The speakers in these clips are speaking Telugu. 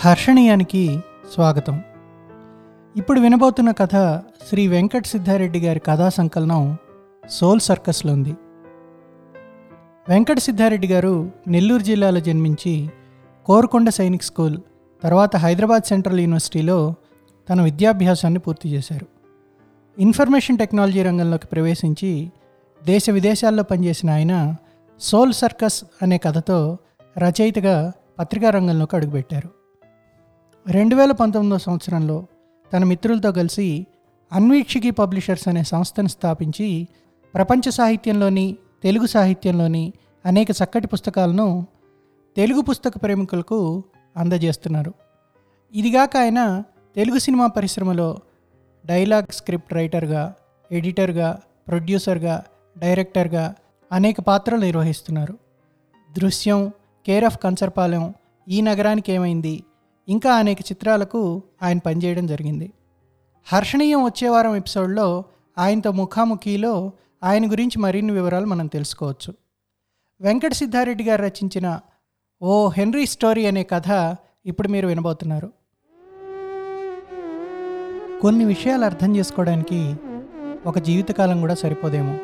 హర్షణీయానికి స్వాగతం. ఇప్పుడు వినబోతున్న కథ శ్రీ వెంకట్ సిద్ధారెడ్డి గారి కథా సంకలనం సోల్ సర్కస్లో ఉంది. వెంకట సిద్ధారెడ్డి గారు నెల్లూరు జిల్లాలో జన్మించి కోరుకొండ సైనిక్ స్కూల్ తర్వాత హైదరాబాద్ సెంట్రల్ యూనివర్సిటీలో తన విద్యాభ్యాసాన్ని పూర్తి చేశారు. ఇన్ఫర్మేషన్ టెక్నాలజీ రంగంలోకి ప్రవేశించి దేశ విదేశాల్లో పనిచేసిన ఆయన సోల్ సర్కస్ అనే కథతో రచయితగా పత్రికా రంగంలోకి అడుగుపెట్టారు. రెండు వేల పంతొమ్మిదో సంవత్సరంలో తన మిత్రులతో కలిసి అన్వీక్షికి పబ్లిషర్స్ అనే సంస్థను స్థాపించి ప్రపంచ సాహిత్యంలోని తెలుగు సాహిత్యంలోని అనేక చక్కటి పుస్తకాలను తెలుగు పుస్తక ప్రేమికులకు అందజేస్తున్నారు. ఇదిగాక ఆయన తెలుగు సినిమా పరిశ్రమలో డైలాగ్ స్క్రిప్ట్ రైటర్గా ఎడిటర్గా ప్రొడ్యూసర్గా డైరెక్టర్గా అనేక పాత్రలు నిర్వహిస్తున్నారు. దృశ్యం కేర్ ఆఫ్ కంచర్పాలెం ఈ నగరానికి ఏమైంది? ఇంకా అనేక చిత్రాలకు ఆయన పనిచేయడం జరిగింది. హర్షణీయం వచ్చే వారం ఎపిసోడ్లో ఆయనతో ముఖాముఖిలో ఆయన గురించి మరిన్ని వివరాలు మనం తెలుసుకోవచ్చు. వెంకట సిద్ధారెడ్డి గారు రచించిన ఓ హెన్రీ స్టోరీ అనే కథ ఇప్పుడు మీరు వినబోతున్నారు. కొన్ని విషయాలు అర్థం చేసుకోవడానికి ఒక జీవితకాలం కూడా సరిపోదేమో.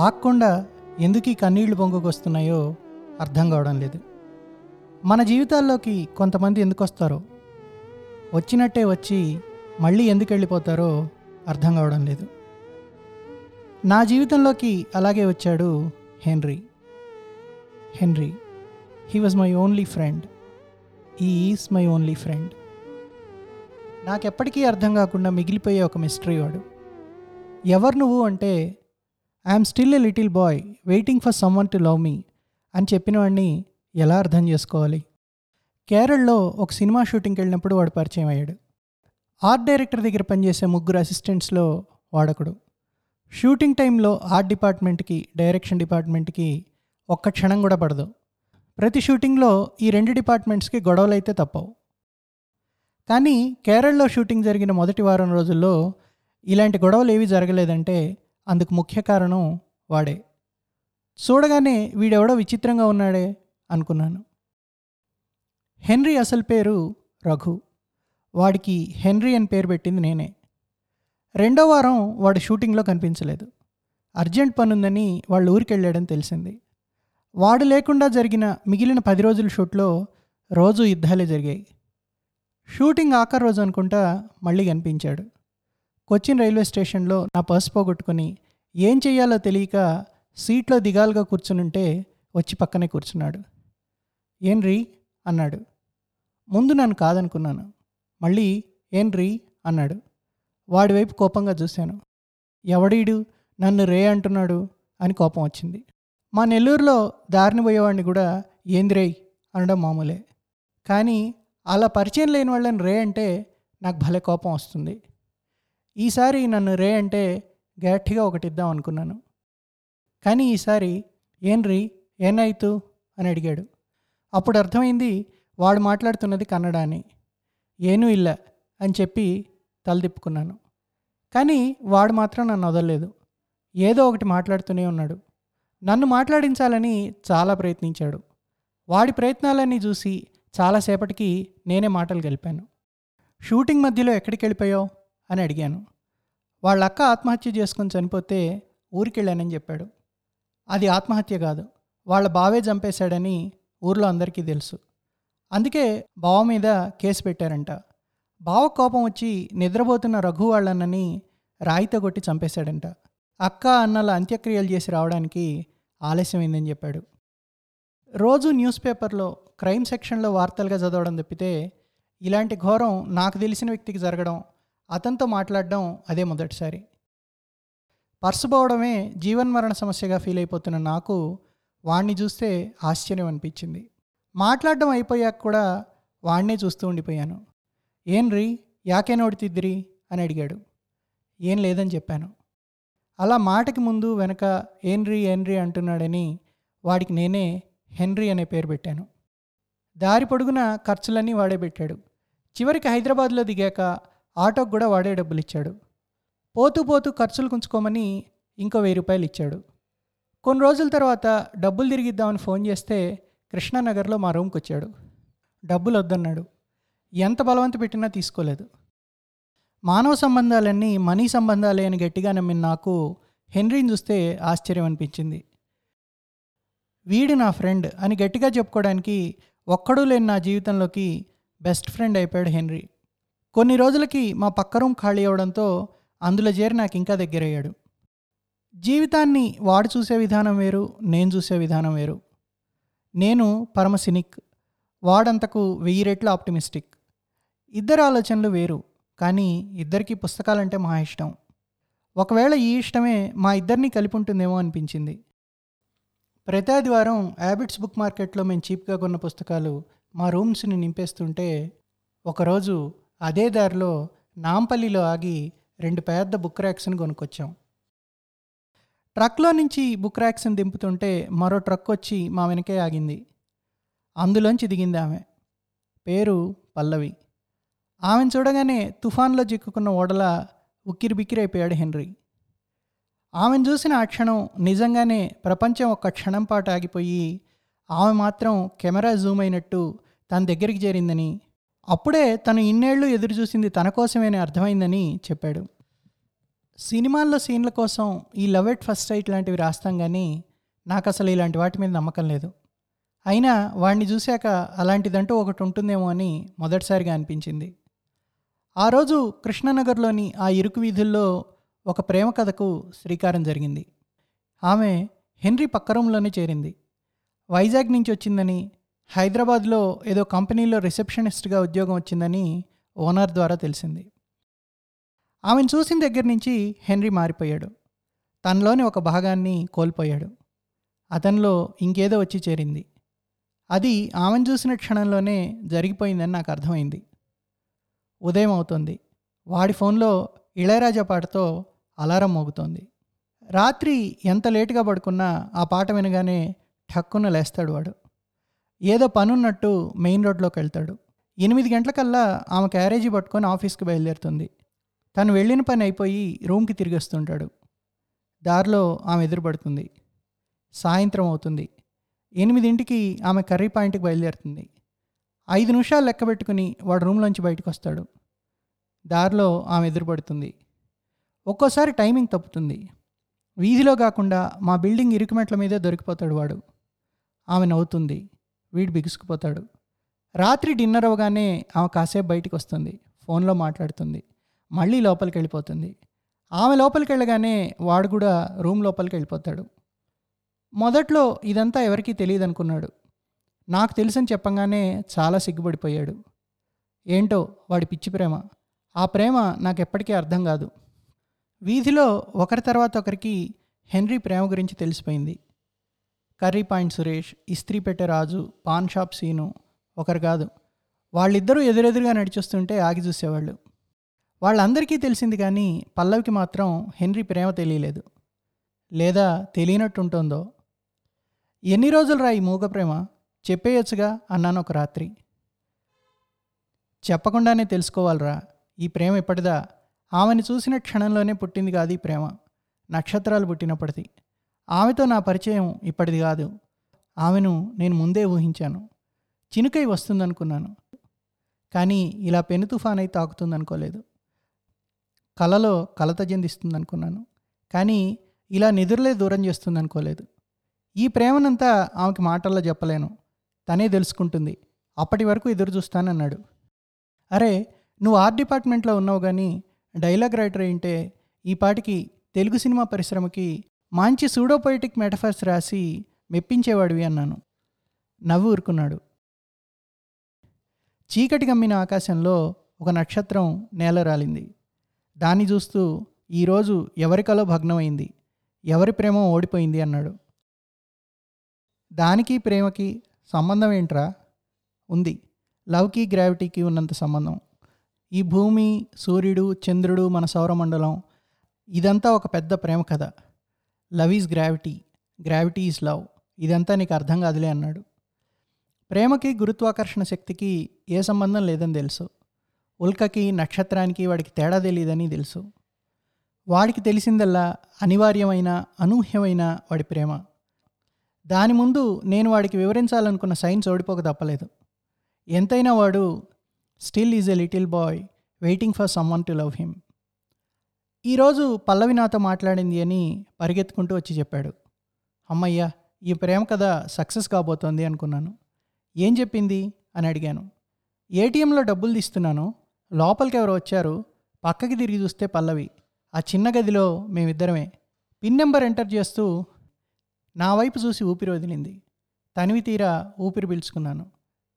ఆకుండా ఎందుకు ఈ కన్నీళ్ళు పొంగుకొస్తున్నాయో అర్థం కావడం లేదు. మన జీవితాల్లోకి కొంతమంది ఎందుకు వస్తారో వచ్చినట్టే వచ్చి మళ్ళీ ఎందుకు వెళ్ళిపోతారో అర్థం కావడం లేదు. నా జీవితంలోకి అలాగే వచ్చాడు Henry. Henry he was my only friend he is my only friend నాకెప్పటికీ అర్థం కాకుండా మిగిలిపోయే ఒక మిస్టరీ వాడు. ఎవరు నువ్వు అంటే I'm still a little boy waiting for someone to love me అని చెప్పిన వాడిని ఎలా అర్థం చేసుకోవాలి? కేరళలో ఒక సినిమా షూటింగ్కి వెళ్ళినప్పుడు వాడు పరిచయం అయ్యాడు. ఆర్ట్ డైరెక్టర్ దగ్గర పనిచేసే ముగ్గురు అసిస్టెంట్స్లో వాడకుడు. షూటింగ్ టైంలో ఆర్ట్ డిపార్ట్మెంట్కి డైరెక్షన్ డిపార్ట్మెంట్కి ఒక్క క్షణం కూడా పడదు. ప్రతి షూటింగ్లో ఈ రెండు డిపార్ట్మెంట్స్కి గొడవలు అయితే తప్పవు. కానీ కేరళలో షూటింగ్ జరిగిన మొదటి వారం రోజుల్లో ఇలాంటి గొడవలు ఏవి జరగలేదంటే అందుకు ముఖ్య కారణం వాడే. చూడగానే వీడెవడో విచిత్రంగా ఉన్నాడే. అనుకున్నాను. హెన్రీ అసలు పేరు రఘు. వాడికి హెన్రీ అని పేరు పెట్టింది నేనే. రెండో వారం వాడు షూటింగ్లో కనిపించలేదు. అర్జెంట్ పనుందని వాళ్ళ ఊరికి వెళ్ళాడని తెలిసింది. వాడు లేకుండా జరిగిన మిగిలిన పది రోజుల షూట్లో రోజు యుద్ధాలే జరిగాయి. షూటింగ్ ఆఖరి రోజు అనుకుంటా మళ్ళీ కనిపించాడు. కొచ్చిన్ రైల్వే స్టేషన్లో నా పర్స్ పోగొట్టుకుని ఏం చెయ్యాలో తెలియక సీట్లో దిగాలుగా కూర్చునుంటే వచ్చి పక్కనే కూర్చున్నాడు. ఏం రీ అన్నాడు. ముందు నన్ను కాదనుకున్నాను. మళ్ళీ ఏం రీ అన్నాడు. వాడి వైపు కోపంగా చూశాను. ఎవడీడు? నన్ను రే అంటున్నాడు అని కోపం వచ్చింది. మా నెల్లూరులో దారిని పోయేవాడిని కూడా ఏంది రే అనడం మామూలే. కానీ అలా పరిచయం లేని వాళ్ళని రే అంటే నాకు భలే కోపం వస్తుంది. ఈసారి నన్ను రే అంటే గట్టిగా ఒకటి ఇద్దాం అనుకున్నాను. కానీ ఈసారి ఏం రీ ఏనాయితు అని అడిగాడు. అప్పుడు అర్థమైంది వాడు మాట్లాడుతున్నది కన్నడ అని ఏనూ ఇల్ల అని చెప్పి తలదిప్పుకున్నాను. కానీ వాడు మాత్రం నన్ను వదలలేదు. ఏదో ఒకటి మాట్లాడుతూనే ఉన్నాడు. నన్ను మాట్లాడించాలని చాలా ప్రయత్నించాడు. వాడి ప్రయత్నాలన్నీ చూసి చాలాసేపటికి నేనే మాటలు గెలిపాను. షూటింగ్ మధ్యలో ఎక్కడికి వెళ్ళిపోయావు? అని అడిగాను. వాళ్ళ అక్క ఆత్మహత్య చేసుకొని చనిపోతే ఊరికెళ్ళానని చెప్పాడు. అది ఆత్మహత్య కాదు. వాళ్ళ బావే చంపేశాడని ఊర్లో అందరికీ తెలుసు. అందుకే బావ మీద కేసు పెట్టారంట. బావ కోపం వచ్చి నిద్రపోతున్న రఘు వాళ్ళన్నని రాయితో కొట్టి చంపేశాడంట. అక్క అన్నల అంత్యక్రియలు చేసి రావడానికి ఆలస్యమైందని చెప్పాడు. రోజు న్యూస్ పేపర్లో క్రైమ్ సెక్షన్లో వార్తలుగా చదవడం తప్పితే ఇలాంటి ఘోరం నాకు తెలిసిన వ్యక్తికి జరగడం అతనితో మాట్లాడడం అదే మొదటిసారి. పర్సు పోవడమే జీవన్మరణ సమస్యగా ఫీల్ అయిపోతున్న నాకు వాణ్ణి చూస్తే ఆశ్చర్యం అనిపించింది. మాట్లాడడం అయిపోయాక కూడా వాణ్ణే చూస్తూ ఉండిపోయాను. ఏం రీ? యాకే నోడితిద్దిరి అని అడిగాడు. ఏం లేదని చెప్పాను. అలా మాటకి ముందు వెనక ఏన్రీ ఏన్రీ అంటున్నాడని వాడికి నేనే హెన్రీ అనే పేరు పెట్టాను. దారి పొడుగున ఖర్చులన్నీ వాడే పెట్టాడు. చివరికి హైదరాబాద్లో దిగాక ఆటోకు కూడా వాడే డబ్బులు ఇచ్చాడు పోతూ పోతూ ఖర్చులు కుంచుకోమని ఇంకో వెయ్యి రూపాయలు ఇచ్చాడు కొన్ని రోజుల తర్వాత డబ్బులు తిరిగిద్దామని ఫోన్ చేస్తే కృష్ణానగర్లో మా రూమ్కి వచ్చాడు. డబ్బులు వద్దన్నాడు. ఎంత బలవంత పెట్టినా తీసుకోలేదు. మానవ సంబంధాలన్నీ మనీ సంబంధాలే అని గట్టిగా నమ్మిన నాకు హెన్రీని చూస్తే ఆశ్చర్యం అనిపించింది. వీడు నా ఫ్రెండ్ అని గట్టిగా చెప్పుకోవడానికి ఒక్కడూ లేని నా జీవితంలోకి బెస్ట్ ఫ్రెండ్ అయిపోయాడు హెన్రీ. కొన్ని రోజులకి మా పక్క రూమ్ ఖాళీ అవ్వడంతో అందులో చేరి నాకు ఇంకా దగ్గరయ్యాడు. జీవితాన్ని వాడు చూసే విధానం వేరు నేను చూసే విధానం వేరు. నేను పరమ సినిక్ వాడంతకు వెయ్యి రెట్లు ఆప్టిమిస్టిక్. ఇద్దరు ఆలోచనలు వేరు కానీ ఇద్దరికీ పుస్తకాలంటే మహా ఇష్టం. ఒకవేళ ఈ ఇష్టమే మా ఇద్దరిని కలిపి ఉంటుందేమో అనిపించింది. ప్రతి ఆదివారం యాబిట్స్ బుక్ మార్కెట్లో మేము చీప్గా కొన్న పుస్తకాలు మా రూమ్స్ని నింపేస్తుంటే ఒకరోజు అదే దారిలో నాంపల్లిలో ఆగి రెండు పెద్ద బుక్ ర్యాక్స్ని కొనుక్కొచ్చాం. ట్రక్లో నుంచి బుక్ ర్యాక్స్ని దింపుతుంటే మరో ట్రక్ వచ్చి మా వెనకే ఆగింది. అందులోంచి దిగింది ఆమె. పేరు పల్లవి. ఆమెను చూడగానే తుఫాన్లో చిక్కుకున్న ఓడల ఉక్కిరి బిక్కిరైపోయాడు హెన్రీ. ఆమెను చూసిన ఆ క్షణం నిజంగానే ప్రపంచం ఒక్క క్షణం పాటు ఆగిపోయి ఆమె మాత్రం కెమెరా జూమ్ అయినట్టు తన దగ్గరికి చేరిందని అప్పుడే తను ఇన్నేళ్ళు ఎదురు చూసింది తన కోసమేని అర్థమైందని చెప్పాడు. సినిమాల్లో సీన్ల కోసం ఈ లవ్ ఎట్ ఫస్ట్ సైట్ లాంటివి రాస్తాం కానీ నాకు అసలు ఇలాంటి వాటి మీద నమ్మకం లేదు. అయినా వాడిని చూశాక అలాంటిదంటూ ఒకటి ఉంటుందేమో అని మొదటిసారిగా అనిపించింది. ఆ రోజు కృష్ణనగర్లోని ఆ ఇరుకు వీధుల్లో ఒక ప్రేమ కథకు శ్రీకారం జరిగింది. ఆమె హెన్రీ పక్క రూమ్లోనే చేరింది. వైజాగ్ నుంచి వచ్చిందని హైదరాబాద్లో ఏదో కంపెనీలో రిసెప్షనిస్ట్గా ఉద్యోగం వచ్చిందని ఓనర్ ద్వారా తెలిసింది. ఆమెను చూసిన దగ్గర నుంచి హెన్రీ మారిపోయాడు. తనలోని ఒక భాగాన్ని కోల్పోయాడు. అతనిలో ఇంకేదో వచ్చి చేరింది. అది ఆమెను చూసిన క్షణంలోనే జరిగిపోయిందని నాకు అర్థమైంది. ఉదయం అవుతుంది. వాడి ఫోన్లో ఇళయరాజా పాటతో అలారం మోగుతోంది. రాత్రి ఎంత లేటుగా పడుకున్నా ఆ పాట వినగానే ఠక్కున లేస్తాడు వాడు. ఏదో పనున్నట్టు మెయిన్ రోడ్లోకి వెళ్తాడు. ఎనిమిది గంటలకల్లా ఆమె క్యారేజీ పట్టుకొని ఆఫీస్కి బయలుదేరుతుంది. తను వెళ్ళిన పని అయిపోయి రూమ్కి తిరిగి వస్తుంటాడు దారిలో ఆమె ఎదురుపడుతుంది. సాయంత్రం అవుతుంది. ఎనిమిదింటికి ఆమె కర్రీ పాయింట్కి బయలుదేరుతుంది. ఐదు నిమిషాలు లెక్క పెట్టుకుని వాడు రూమ్లోంచి బయటకు వస్తాడు. దారిలో ఆమె ఎదురుపడుతుంది. ఒక్కోసారి టైమింగ్ తప్పుతుంది. వీధిలో కాకుండా మా బిల్డింగ్ ఇరుకుమెట్ల మీదే దొరికిపోతాడు వాడు. ఆమె నవ్వుతుంది. వీడు బిగుసుకుపోతాడు. రాత్రి డిన్నర్ అవగానే ఆమె కాసేపు బయటకు వస్తుంది. ఫోన్లో మాట్లాడుతుంది. మళ్ళీ లోపలికి వెళ్ళిపోతుంది ఆమె లోపలికి వెళ్ళగానే వాడు కూడా రూమ్ లోపలికి వెళ్ళిపోతాడు మొదట్లో ఇదంతా ఎవరికీ తెలియదు అనుకున్నాడు నాకు తెలుసని చెప్పంగానే చాలా సిగ్గుపడిపోయాడు. ఏంటో వాడి పిచ్చి ప్రేమ. ఆ ప్రేమ నాకు ఎప్పటికీ అర్థం కాదు. వీధిలో ఒకరి తర్వాత ఒకరికి హెన్రీ ప్రేమ గురించి తెలిసిపోయింది. కర్రీ పాయింట్ సురేష్ ఇస్త్రీ పెట్టే రాజు పాన్ షాప్ సీను ఒకరు కాదు. వాళ్ళిద్దరూ ఎదురెదురుగా నడిచొస్తుంటే ఆగి చూసేవాళ్ళు. వాళ్ళందరికీ తెలిసింది కానీ పల్లవికి మాత్రం హెన్రీ ప్రేమ తెలియలేదు. లేదా తెలియనట్టుంటుందో? ఎన్ని రోజులు రా ఈ మూగ ప్రేమ? చెప్పేయొచ్చుగా అన్నాను ఒక రాత్రి. చెప్పకుండానే తెలుసుకోవాలిరా ఈ ప్రేమ ఇప్పటిదా? ఆమెను చూసిన క్షణంలోనే పుట్టింది కాదు ఈ ప్రేమ. నక్షత్రాలు పుట్టినప్పటిది. ఆమెతో నా పరిచయం ఇప్పటిది కాదు. ఆమెను నేను ముందే ఊహించాను. చినుకై వస్తుందనుకున్నాను. కానీ ఇలా పెను తుఫాన్ అయి తాకుతుందనుకోలేదు. కలలో కలత చెందిస్తుందనుకున్నాను. కానీ ఇలా నిద్రలే దూరం చేస్తుందనుకోలేదు. ఈ ప్రేమనంతా ఆమెకి మాటల్లో చెప్పలేను. తనే తెలుసుకుంటుంది. అప్పటి వరకు ఎదురు చూస్తానన్నాడు. అరే నువ్వు ఆర్ట్ డిపార్ట్మెంట్లో ఉన్నావు కానీ డైలాగ్ రైటర్ అయింటే ఈ పాటికి తెలుగు సినిమా పరిశ్రమకి మంచి సూడోపోయిటిక్ మెటఫర్స్ రాసి మెప్పించేవాడివి అన్నాను. నవ్వు ఊరుకున్నాడు. చీకటి గమ్మిన ఆకాశంలో ఒక నక్షత్రం నేల రాలింది. దాన్ని చూస్తూ ఈరోజు ఎవరికలో భగ్నమైంది? ఎవరి ప్రేమ ఓడిపోయింది? అన్నాడు. దానికి ప్రేమకి సంబంధం ఏంట్రా ఉంది. లవ్కి గ్రావిటీకి ఉన్నంత సంబంధం. ఈ భూమి సూర్యుడు చంద్రుడు మన సౌరమండలం ఇదంతా ఒక పెద్ద ప్రేమ కథ. Love is gravity. Gravity is love. ఇదంతా నీకు అర్థం కాదులే అన్నాడు. ప్రేమకి గురుత్వాకర్షణ శక్తికి ఏ సంబంధం లేదని తెలుసు. ఉల్కకి నక్షత్రానికి వాడికి తేడా తెలియదని తెలుసు. వాడికి తెలిసిందల్లా అనివార్యమైన అనూహ్యమైన వాడి ప్రేమ. దాని ముందు నేను వాడికి వివరించాలనుకున్న సైన్స్ ఓడిపోక తప్పలేదు. ఎంతైనా వాడు still is a little boy waiting for someone to love him. ఈరోజు పల్లవి నాతో మాట్లాడింది అని పరిగెత్తుకుంటూ వచ్చి చెప్పాడు. అమ్మయ్య ఈ ప్రేమ కథ సక్సెస్ కాబోతోంది అనుకున్నాను. ఏం చెప్పింది? అని అడిగాను. ఏటీఎంలో డబ్బులు తీస్తున్నాను. లోపలికి ఎవరో వచ్చారు. పక్కకి తిరిగి చూస్తే పల్లవి. ఆ చిన్న గదిలో మేమిద్దరమే. పిన్ నెంబర్ ఎంటర్ చేస్తూ నా వైపు చూసి ఊపిరి వదిలింది. తనివి తీరా ఊపిరి పీల్చుకున్నాను.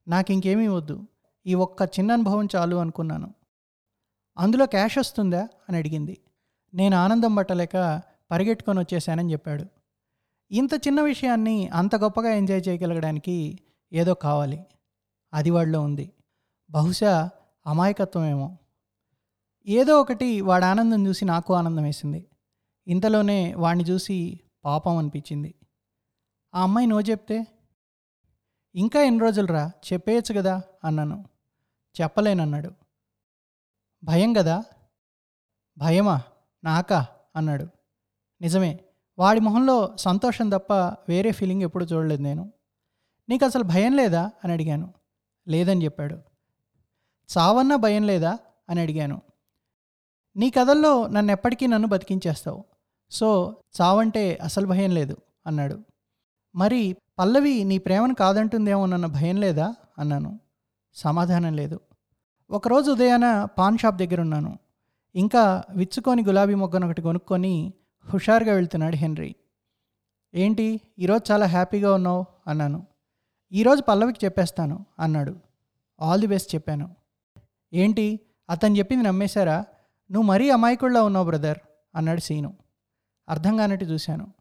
నాకు ఇంకేమీ వద్దు. ఈ ఒక్క చిన్న అనుభవం చాలు అనుకున్నాను. అందులో క్యాష్ వస్తుందా? అని అడిగింది. నేను ఆనందం పట్టలేక పరిగెట్టుకొని వచ్చేసానని చెప్పాడు. ఇంత చిన్న విషయాన్ని అంత గొప్పగా ఎంజాయ్ చేయగలగడానికి ఏదో కావాలి. అది వాళ్ళలో ఉంది. బహుశా అమాయకత్వమేమో. ఏదో ఒకటి వాడి ఆనందం చూసి నాకు ఆనందం వేసింది. ఇంతలోనే వాడిని చూసి పాపం అనిపించింది. ఆ అమ్మాయి నో చెప్తే? ఇంకా ఎన్ని రోజులు రా చెప్పేయచ్చు కదా అన్నాను. చెప్పలేనన్నాడు. భయం కదా? భయమా? నాకా? అన్నాడు. నిజమే. వాడి మొహంలో సంతోషం తప్ప వేరే ఫీలింగ్ ఎప్పుడు చూడలేదు నేను. నీకు అసలు భయం లేదా? అని అడిగాను. లేదని చెప్పాడు. చావన్నా భయం లేదా? అని అడిగాను. నీ కథల్లో నన్ను ఎప్పటికీ నన్ను బతికించేస్తావు. సో చావంటే అసలు భయం లేదు అన్నాడు. మరి పల్లవి నీ ప్రేమను కాదంటుందేమోనన్న భయం లేదా? అన్నాను. సమాధానం లేదు. ఒకరోజు ఉదయాన పాన్ షాప్ దగ్గర ఉన్నాను ఇంకా విచ్చుకొని గులాబీ మొగ్గను ఒకటి కొనుక్కొని హుషారుగా వెళ్తున్నాడు హెన్రీ. ఏంటి? ఈరోజు చాలా హ్యాపీగా ఉన్నావు అన్నాను. ఈరోజు పల్లవికి చెప్పేస్తాను అన్నాడు. ఆల్ ది బెస్ట్ చెప్పాను. ఏంటి? అతను చెప్పింది నమ్మేశారా? నువ్వు మరీ అమాయకుడిలా ఉన్నావు బ్రదర్ అన్నాడు సీను. అర్థం కానట్టు చూశాను.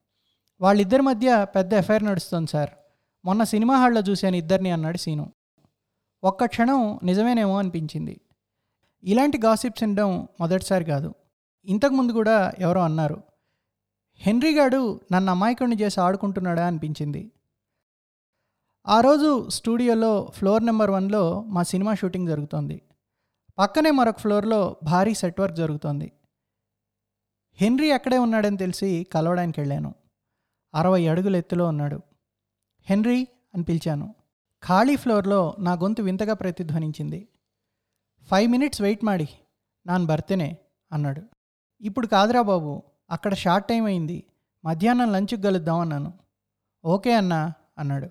వాళ్ళిద్దరి మధ్య పెద్ద ఎఫ్ఐఆర్ నడుస్తుంది సార్. మొన్న సినిమా హాల్లో చూశాను ఇద్దరిని అన్నాడు సీను. ఒక్క క్షణం నిజమేనేమో అనిపించింది. ఇలాంటి గాసిప్స్ వినడం మొదటిసారి కాదు. ఇంతకుముందు కూడా ఎవరో అన్నారు. హెన్రీ గాడు నన్ను అమాయకుడిని చేసి ఆడుకుంటున్నాడా అనిపించింది. ఆ రోజు స్టూడియోలో ఫ్లోర్ నెంబర్ వన్లో మా సినిమా షూటింగ్ జరుగుతోంది. పక్కనే మరొక ఫ్లోర్లో భారీ సెట్ వర్క్ జరుగుతోంది. హెన్రీ అక్కడే ఉన్నాడని తెలిసి కలవడానికి వెళ్ళాను. అరవై అడుగుల ఎత్తులో ఉన్నాడు. హెన్రీ అని పిలిచాను. ఖాళీ ఫ్లోర్లో నా గొంతు వింతగా ప్రతిధ్వనించింది. ఫైవ్ మినిట్స్ వెయిట్ మాడి నాన్ బర్తేనే అన్నాడు. ఇప్పుడు కాదురా బాబు అక్కడ షార్ట్ టైం అయింది. మధ్యాహ్నం లంచ్కి కలుద్దాం అన్నాను. ఓకే అన్నా అన్నాడు.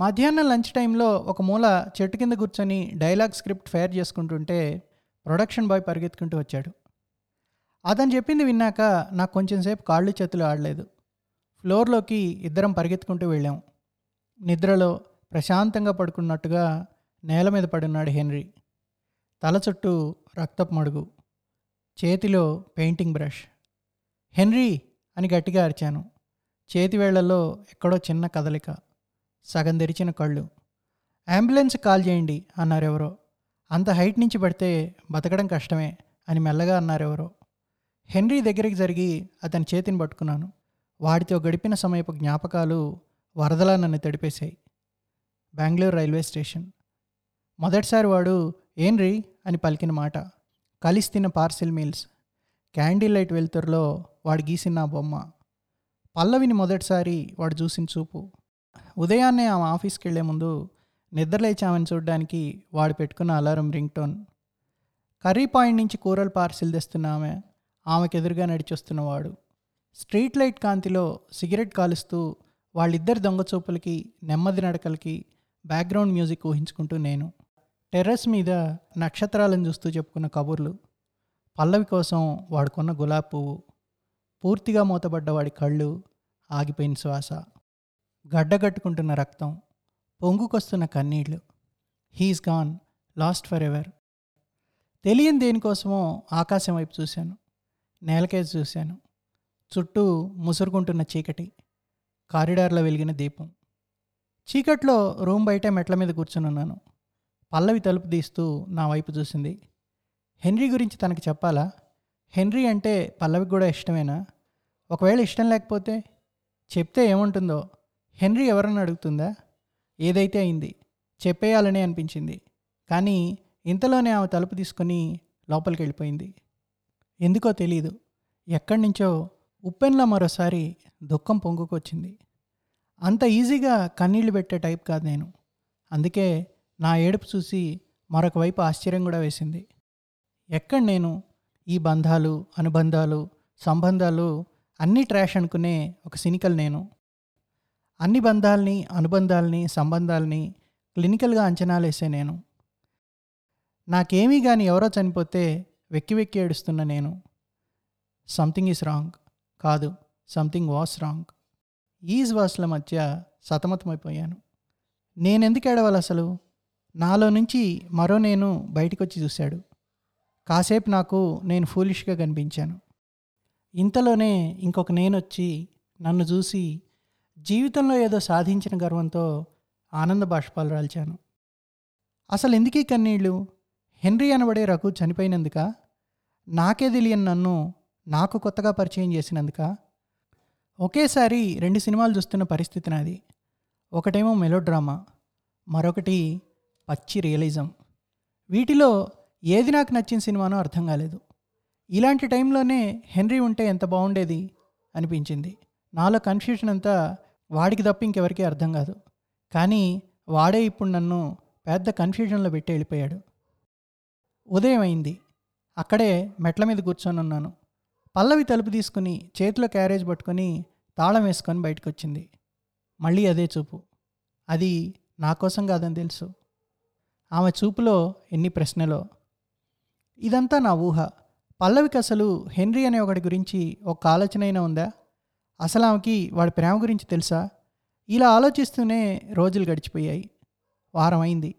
మధ్యాహ్నం లంచ్ టైంలో ఒక మూల చెట్టు కింద కూర్చొని డైలాగ్ స్క్రిప్ట్ ఫేర్ చేసుకుంటుంటే ప్రొడక్షన్ బాయ్ పరిగెత్తుకుంటూ వచ్చాడు. అతను చెప్పింది విన్నాక నాకు కొంచెం సేపు కాళ్ళు చేతులు ఆడలేదు. ఫ్లోర్లోకి ఇద్దరం పరిగెత్తుకుంటూ వెళ్ళాం. నిద్రలో ప్రశాంతంగా పడుకున్నట్టుగా నేల మీద పడున్నాడు హెన్రీ. తల చుట్టూ రక్తపు మడుగు. చేతిలో పెయింటింగ్ బ్రష్. హెన్రీ అని గట్టిగా అరిచాను. చేతివేళ్ళలో ఎక్కడో చిన్న కదలిక. సగం తెరిచిన కళ్ళు. అంబులెన్స్ కాల్ చేయండి అన్నారెవరో. అంత హైట్ నుంచి పడితే బతకడం కష్టమే అని మెల్లగా అన్నారెవరో. హెన్రీ దగ్గరికి జరిగి అతని చేతిని పట్టుకున్నాను. వాడితో గడిపిన సమయపు జ్ఞాపకాలు వరదలా నన్ను తడిపేశాయి. Bengaluru railway station. మొదటిసారి వాడు ఏంరీ అని పలికిన మాట. కలిసి తిన్న పార్సిల్ మీల్స్. క్యాండిల్ లైట్ వెలుతురులో వాడు గీసిన నా బొమ్మ. పల్లవిని మొదటిసారి వాడు చూసిన చూపు. ఉదయాన్నే ఆమె ఆఫీస్కి వెళ్ళే ముందు నిద్రలేచామని చూడడానికి వాడు పెట్టుకున్న alarm ring tone curry point నుంచి కూరలు పార్సిల్ తెస్తున్న ఆమె ఆమెకు ఎదురుగా నడిచొస్తున్నవాడు స్ట్రీట్ లైట్ కాంతిలో సిగరెట్ కాలుస్తూ వాళ్ళిద్దరి దొంగ చూపులకి నెమ్మది నడకలకి బ్యాక్గ్రౌండ్ మ్యూజిక్ ఊహించుకుంటూ నేను. టెర్రస్ మీద నక్షత్రాలను చూస్తూ చెప్పుకున్న కబుర్లు. పల్లవి కోసం వాడుకున్న గులాబీ పువ్వు. పూర్తిగా మూతబడ్డ వాడి కళ్ళు ఆగిపోయిన శ్వాస. గడ్డగట్టుకుంటున్న రక్తం పొంగుకొస్తున్న కన్నీళ్ళు. He is gone lost forever తెలియని దేనికోసమో ఆకాశం వైపు చూశాను. నేలకేసి చూశాను. చుట్టూ ముసురుకుంటున్న చీకటి. కారిడార్లో వెలిగిన దీపం. చీకట్లో రూమ్ బయట మెట్ల మీద కూర్చుని ఉన్నాను. పల్లవి తలుపు తీస్తూ నా వైపు చూసింది. హెన్రీ గురించి తనకు చెప్పాలా? హెన్రీ అంటే పల్లవికి కూడా ఇష్టమేనా? ఒకవేళ ఇష్టం లేకపోతే చెప్తే ఏముంటుందో? హెన్రీ ఎవరన్నా అడుగుతుందా? ఏదైతే అయింది చెప్పేయాలనే అనిపించింది. కానీ ఇంతలోనే ఆమె తలుపు తీసుకొని లోపలికి వెళ్ళిపోయింది. ఎందుకో తెలియదు ఎక్కడి నుంచో ఉప్పెన్లా మరోసారి దుఃఖం పొంగుకొచ్చింది. అంత ఈజీగా కన్నీళ్ళు పెట్టే టైప్ కాదు నేను. అందుకే నా ఏడుపు చూసి మరొక వైపు ఆశ్చర్యం కూడా వేసింది. ఎక్కడ నేను ఈ బంధాలు అనుబంధాలు సంబంధాలు అన్నీ ట్రాష్ అనుకునే ఒక సినికల్ నేను. అన్ని బంధాల్ని అనుబంధాల్ని సంబంధాల్ని క్లినికల్గా అంచనాలు వేసే నేను. నాకేమీ కానీ ఎవరో చనిపోతే వెక్కి వెక్కి ఏడుస్తున్న నేను. సంథింగ్ ఈజ్ రాంగ్ కాదు సంథింగ్ వాస్ రాంగ్ ఈజ్ వాస్ల మధ్య సతమతమైపోయాను. నేనెందుకు ఏడవాలి అసలు? నాలో నుంచి మరో నేను బయటకు వచ్చి చూశాడు. కాసేపు నాకు నేను ఫూలిష్గా కనిపించాను. ఇంతలోనే ఇంకొక నేను వచ్చి నన్ను చూసి జీవితంలో ఏదో సాధించిన గర్వంతో ఆనంద బాష్పాలు రాల్చాను. అసలు ఎందుకీ కన్నీళ్ళు? హెన్రీ అనబడే రఘు చనిపోయినందుక? నాకే తెలియని నన్ను నాకు కొత్తగా పరిచయం చేసినందుక? ఒకేసారి రెండు సినిమాలు చూస్తున్న పరిస్థితి నాది. ఒకటేమో మెలోడ్రామా మరొకటి పచ్చి రియలిజం. వీటిలో ఏది నాకు నచ్చిన సినిమానో అర్థం కాలేదు. ఇలాంటి టైంలోనే హెన్రీ ఉంటే ఎంత బాగుండేది అనిపించింది. నాలో కన్ఫ్యూషన్ అంతా వాడికి తప్ప ఇంకెవరికీ అర్థం కాదు. కానీ వాడే ఇప్పుడు నన్ను పెద్ద కన్ఫ్యూజన్లో పెట్టి వెళ్ళిపోయాడు. ఉదయం అయింది. అక్కడే మెట్ల మీద కూర్చొని ఉన్నాను. పల్లవి తలుపు తీసుకుని చేతిలో క్యారేజ్ పట్టుకొని తాళం వేసుకొని బయటకు వచ్చింది మళ్ళీ అదే చూపు. అది నా కోసం కాదని తెలుసు. ఆమె చూపులో ఎన్ని ప్రశ్నలో. ఇదంతా నా ఊహ. పల్లవికి అసలు హెన్రీ అనే ఒకటి గురించి ఒక ఆలోచన అయినా ఉందా? అసలు ఆమెకి వాడి ప్రేమ గురించి తెలుసా? ఇలా ఆలోచిస్తూనే రోజులు గడిచిపోయాయి. వారం అయింది.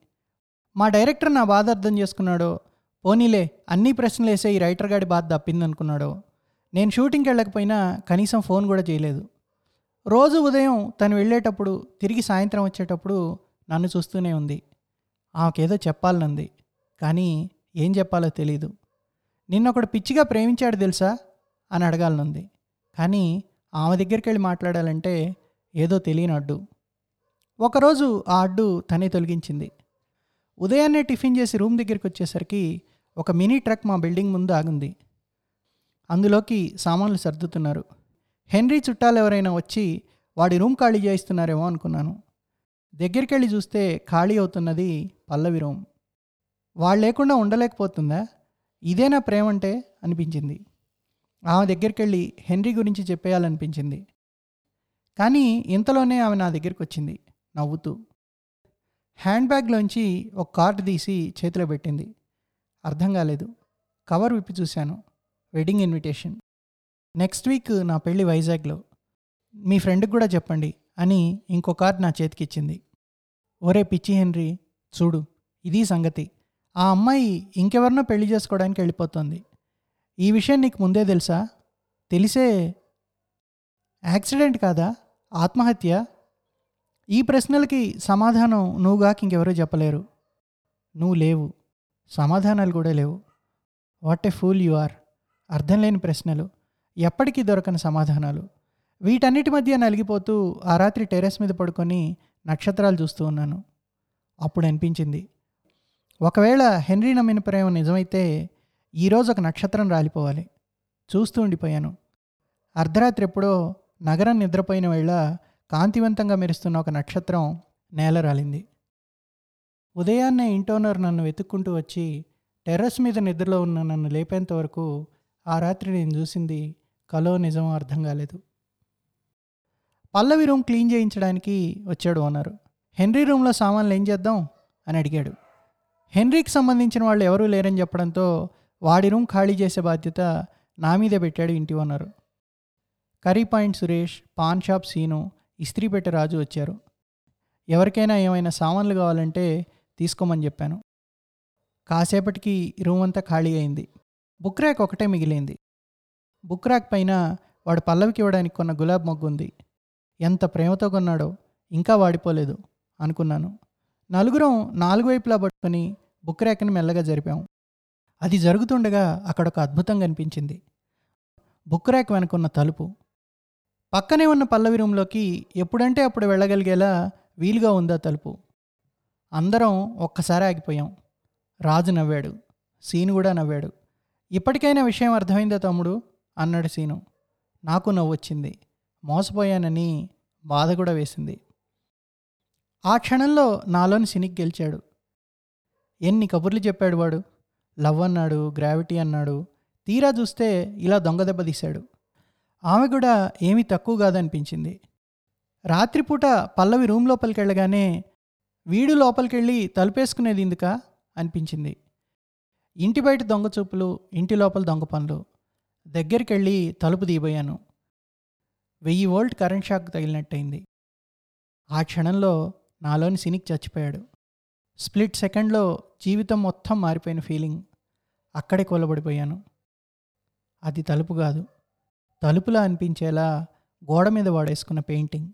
మా డైరెక్టర్ నా బాధ అర్థం చేసుకున్నాడో పోనీలే అన్ని ప్రశ్నలు వేసే ఈ రైటర్ గాడి బాధ తప్పిందనుకున్నాడో నేను షూటింగ్కి వెళ్ళకపోయినా కనీసం ఫోన్ కూడా చేయలేదు. రోజు ఉదయం తను వెళ్ళేటప్పుడు తిరిగి సాయంత్రం వచ్చేటప్పుడు నన్ను చూస్తూనే ఉంది. ఆమెకేదో చెప్పాలనుంది కానీ ఏం చెప్పాలో తెలీదు. నిన్నొకడు పిచ్చిగా ప్రేమించాడు తెలుసా? అని అడగాలనుంది. కానీ ఆమె దగ్గరికి వెళ్ళి మాట్లాడాలంటే ఏదో తెలియని అడ్డు. ఒకరోజు ఆ అడ్డు తనే తొలగించింది. ఉదయాన్నే టిఫిన్ చేసి రూమ్ దగ్గరికి వచ్చేసరికి ఒక మినీ ట్రక్ మా బిల్డింగ్ ముందు ఆగింది. అందులోకి సామాన్లు సర్దుతున్నారు. హెన్రీ చుట్టాలు ఎవరైనా వచ్చి వాడి రూమ్ ఖాళీ చేయిస్తున్నారేమో అనుకున్నాను. దగ్గరికి వెళ్ళి చూస్తే ఖాళీ అవుతున్నది పల్లవి రూమ్. వాళ్ళు లేకుండా ఉండలేకపోతుందా? ఇదేనా ప్రేమ అంటే అనిపించింది. ఆమె దగ్గరికి వెళ్ళి హెన్రీ గురించి చెప్పేయాలనిపించింది. కానీ ఇంతలోనే ఆమె నా దగ్గరికి వచ్చింది నవ్వుతూ. హ్యాండ్ బ్యాగ్లోంచి ఒక కార్డు తీసి చేతిలో పెట్టింది. అర్థం కాలేదు. కవర్ విప్పి చూశాను. Wedding invitation. నెక్స్ట్ వీక్ నా పెళ్ళి వైజాగ్లో. మీ ఫ్రెండ్కి కూడా చెప్పండి అని ఇంకో కార్డు నా చేతికి ఇచ్చింది ఒరే పిచ్చి హెన్రీ చూడు ఇది సంగతి. ఆ అమ్మాయి ఇంకెవరినో పెళ్ళి చేసుకోవడానికి వెళ్ళిపోతుంది. ఈ విషయం నీకు ముందే తెలుసా? తెలిసే యాక్సిడెంట్ కాదా? ఆత్మహత్య? ఈ ప్రశ్నలకి సమాధానం నువ్వుగాక ఇంకెవరూ చెప్పలేరు. నువ్వు లేవు. సమాధానాలు కూడా లేవు. What a fool you are. అర్థం లేని ప్రశ్నలు. ఎప్పటికీ దొరకని సమాధానాలు. వీటన్నిటి మధ్య నలిగిపోతూ ఆ రాత్రి టెర్రస్ మీద పడుకొని నక్షత్రాలు చూస్తూ ఉన్నాను. అప్పుడు అనిపించింది. ఒకవేళ హెన్రీ నమ్మిన ప్రేమ నిజమైతే ఈరోజు ఒక నక్షత్రం రాలిపోవాలి. చూస్తూ ఉండిపోయాను. అర్ధరాత్రి ఎప్పుడో నగరం నిద్రపోయిన వేళ కాంతివంతంగా మెరుస్తున్న ఒక నక్షత్రం నేల రాలింది. ఉదయాన్నే ఇంటోనర్ నన్ను వెతుక్కుంటూ వచ్చి టెర్రస్ మీద నిద్రలో ఉన్న నన్ను లేపేంత వరకు ఆ రాత్రి నేను చూసింది కలో నిజమో అర్థం కాలేదు. పల్లవి రూమ్ క్లీన్ చేయించడానికి వచ్చాడు ఓనరు. హెన్రీ రూమ్లో సామాన్లు ఏం చేద్దాం? అని అడిగాడు. హెన్రీకి సంబంధించిన వాళ్ళు ఎవరూ లేరని చెప్పడంతో వాడి రూమ్ ఖాళీ చేసే బాధ్యత నా మీదే పెట్టాడు ఇంటి owner. Curry point Suresh paan shop Seenu ఇస్త్రీపెట్టె Raju వచ్చారు. ఎవరికైనా ఏమైనా సామాన్లు కావాలంటే తీసుకోమని చెప్పాను. కాసేపటికి రూమ్ అంతా ఖాళీ అయింది. బుక్ ర్యాక్ ఒకటే మిగిలింది. బుక్ ర్యాక్ పైన వాడు పల్లవికి ఇవ్వడానికి కొన్న గులాబ్ మొగ్గు ఉంది. ఎంత ప్రేమతో కొన్నాడో ఇంకా వాడిపోలేదు అనుకున్నాను. నలుగురం నాలుగు వైపులా పట్టుకొని బుక్ ర్యాక్ని మెల్లగా జరిపాము అది జరుగుతుండగా అక్కడ ఒక అద్భుతం కనిపించింది బుక్ ర్యాక్ వెనుకున్న తలుపు. పక్కనే ఉన్న పల్లవి రూమ్లోకి ఎప్పుడంటే అప్పుడు వెళ్ళగలిగేలా వీలుగా ఉందా తలుపు. అందరం ఒక్కసారి ఆగిపోయాం. రాజు నవ్వాడు. సీను కూడా నవ్వాడు. ఇప్పటికైనా విషయం అర్థమైందా తమ్ముడు? అన్నాడు సీను. నాకు నవ్వు వచ్చింది మోసపోయానని బాధ కూడా వేసింది. ఆ క్షణంలో నాలోని సినిక్ గెలిచాడు. ఎన్ని కబుర్లు చెప్పాడు వాడు? లవ్ అన్నాడు గ్రావిటీ అన్నాడు తీరా చూస్తే ఇలా దొంగ దెబ్బ తీశాడు. ఆమె కూడా ఏమీ తక్కువ కాదనిపించింది. రాత్రిపూట పల్లవి రూమ్ లోపలికి వెళ్ళగానే వీడు లోపలికెళ్ళి తలుపేసుకునేది ఇందుకా అనిపించింది. ఇంటి బయట దొంగ చూపులు ఇంటి లోపల దొంగ పనులు. దగ్గరికెళ్ళి తలుపు తీయబోయాను. వెయ్యి వోల్ట్ కరెంట్ షాక్ తగిలినట్టయింది. ఆ క్షణంలో నాలోని సినిక్ చచ్చిపోయాడు. స్ప్లిట్ సెకండ్లో జీవితం మొత్తం మారిపోయిన ఫీలింగ్. అక్కడే కూలబడిపోయాను అది తలుపు కాదు. తలుపులా అనిపించేలా గోడ మీద వాడేసుకున్న పెయింటింగ్.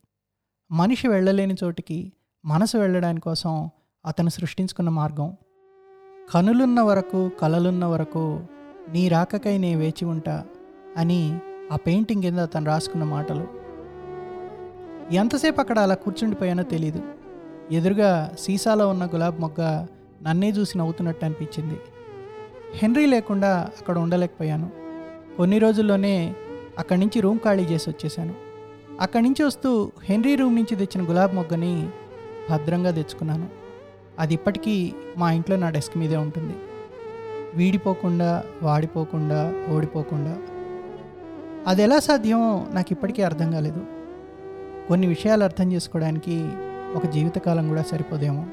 మనిషి వెళ్ళలేని చోటికి మనసు వెళ్ళడానికి కోసం అతను సృష్టించుకున్న మార్గం. కనులున్న వరకు కలలున్న వరకు నీ రాకకై నే వేచి ఉంటా అని ఆ పెయింటింగ్ కింద అతను రాసుకున్న మాటలు. ఎంతసేపు అక్కడ అలా కూర్చుండిపోయానో తెలీదు. ఎదురుగా సీసాలో ఉన్న గులాబ్ మొగ్గ నన్నే చూసి నవ్వుతున్నట్టు అనిపించింది. హెన్రీ లేకుండా అక్కడ ఉండలేకపోయాను. కొన్ని రోజుల్లోనే అక్కడి నుంచి రూమ్ ఖాళీ చేసి వచ్చేసాను అక్కడి నుంచి వస్తూ హెన్రీ రూమ్ నుంచి తెచ్చిన గులాబ్ మొగ్గని భద్రంగా తెచ్చుకున్నాను. అది ఇప్పటికీ మా ఇంట్లో నా డెస్క్ మీదే ఉంటుంది. వీడిపోకుండా వాడిపోకుండా ఓడిపోకుండా. అది ఎలా సాధ్యమో నాకు ఇప్పటికీ అర్థం కాలేదు. కొన్ని విషయాలు అర్థం చేసుకోవడానికి ఒక జీవితకాలం కూడా సరిపోదేమో.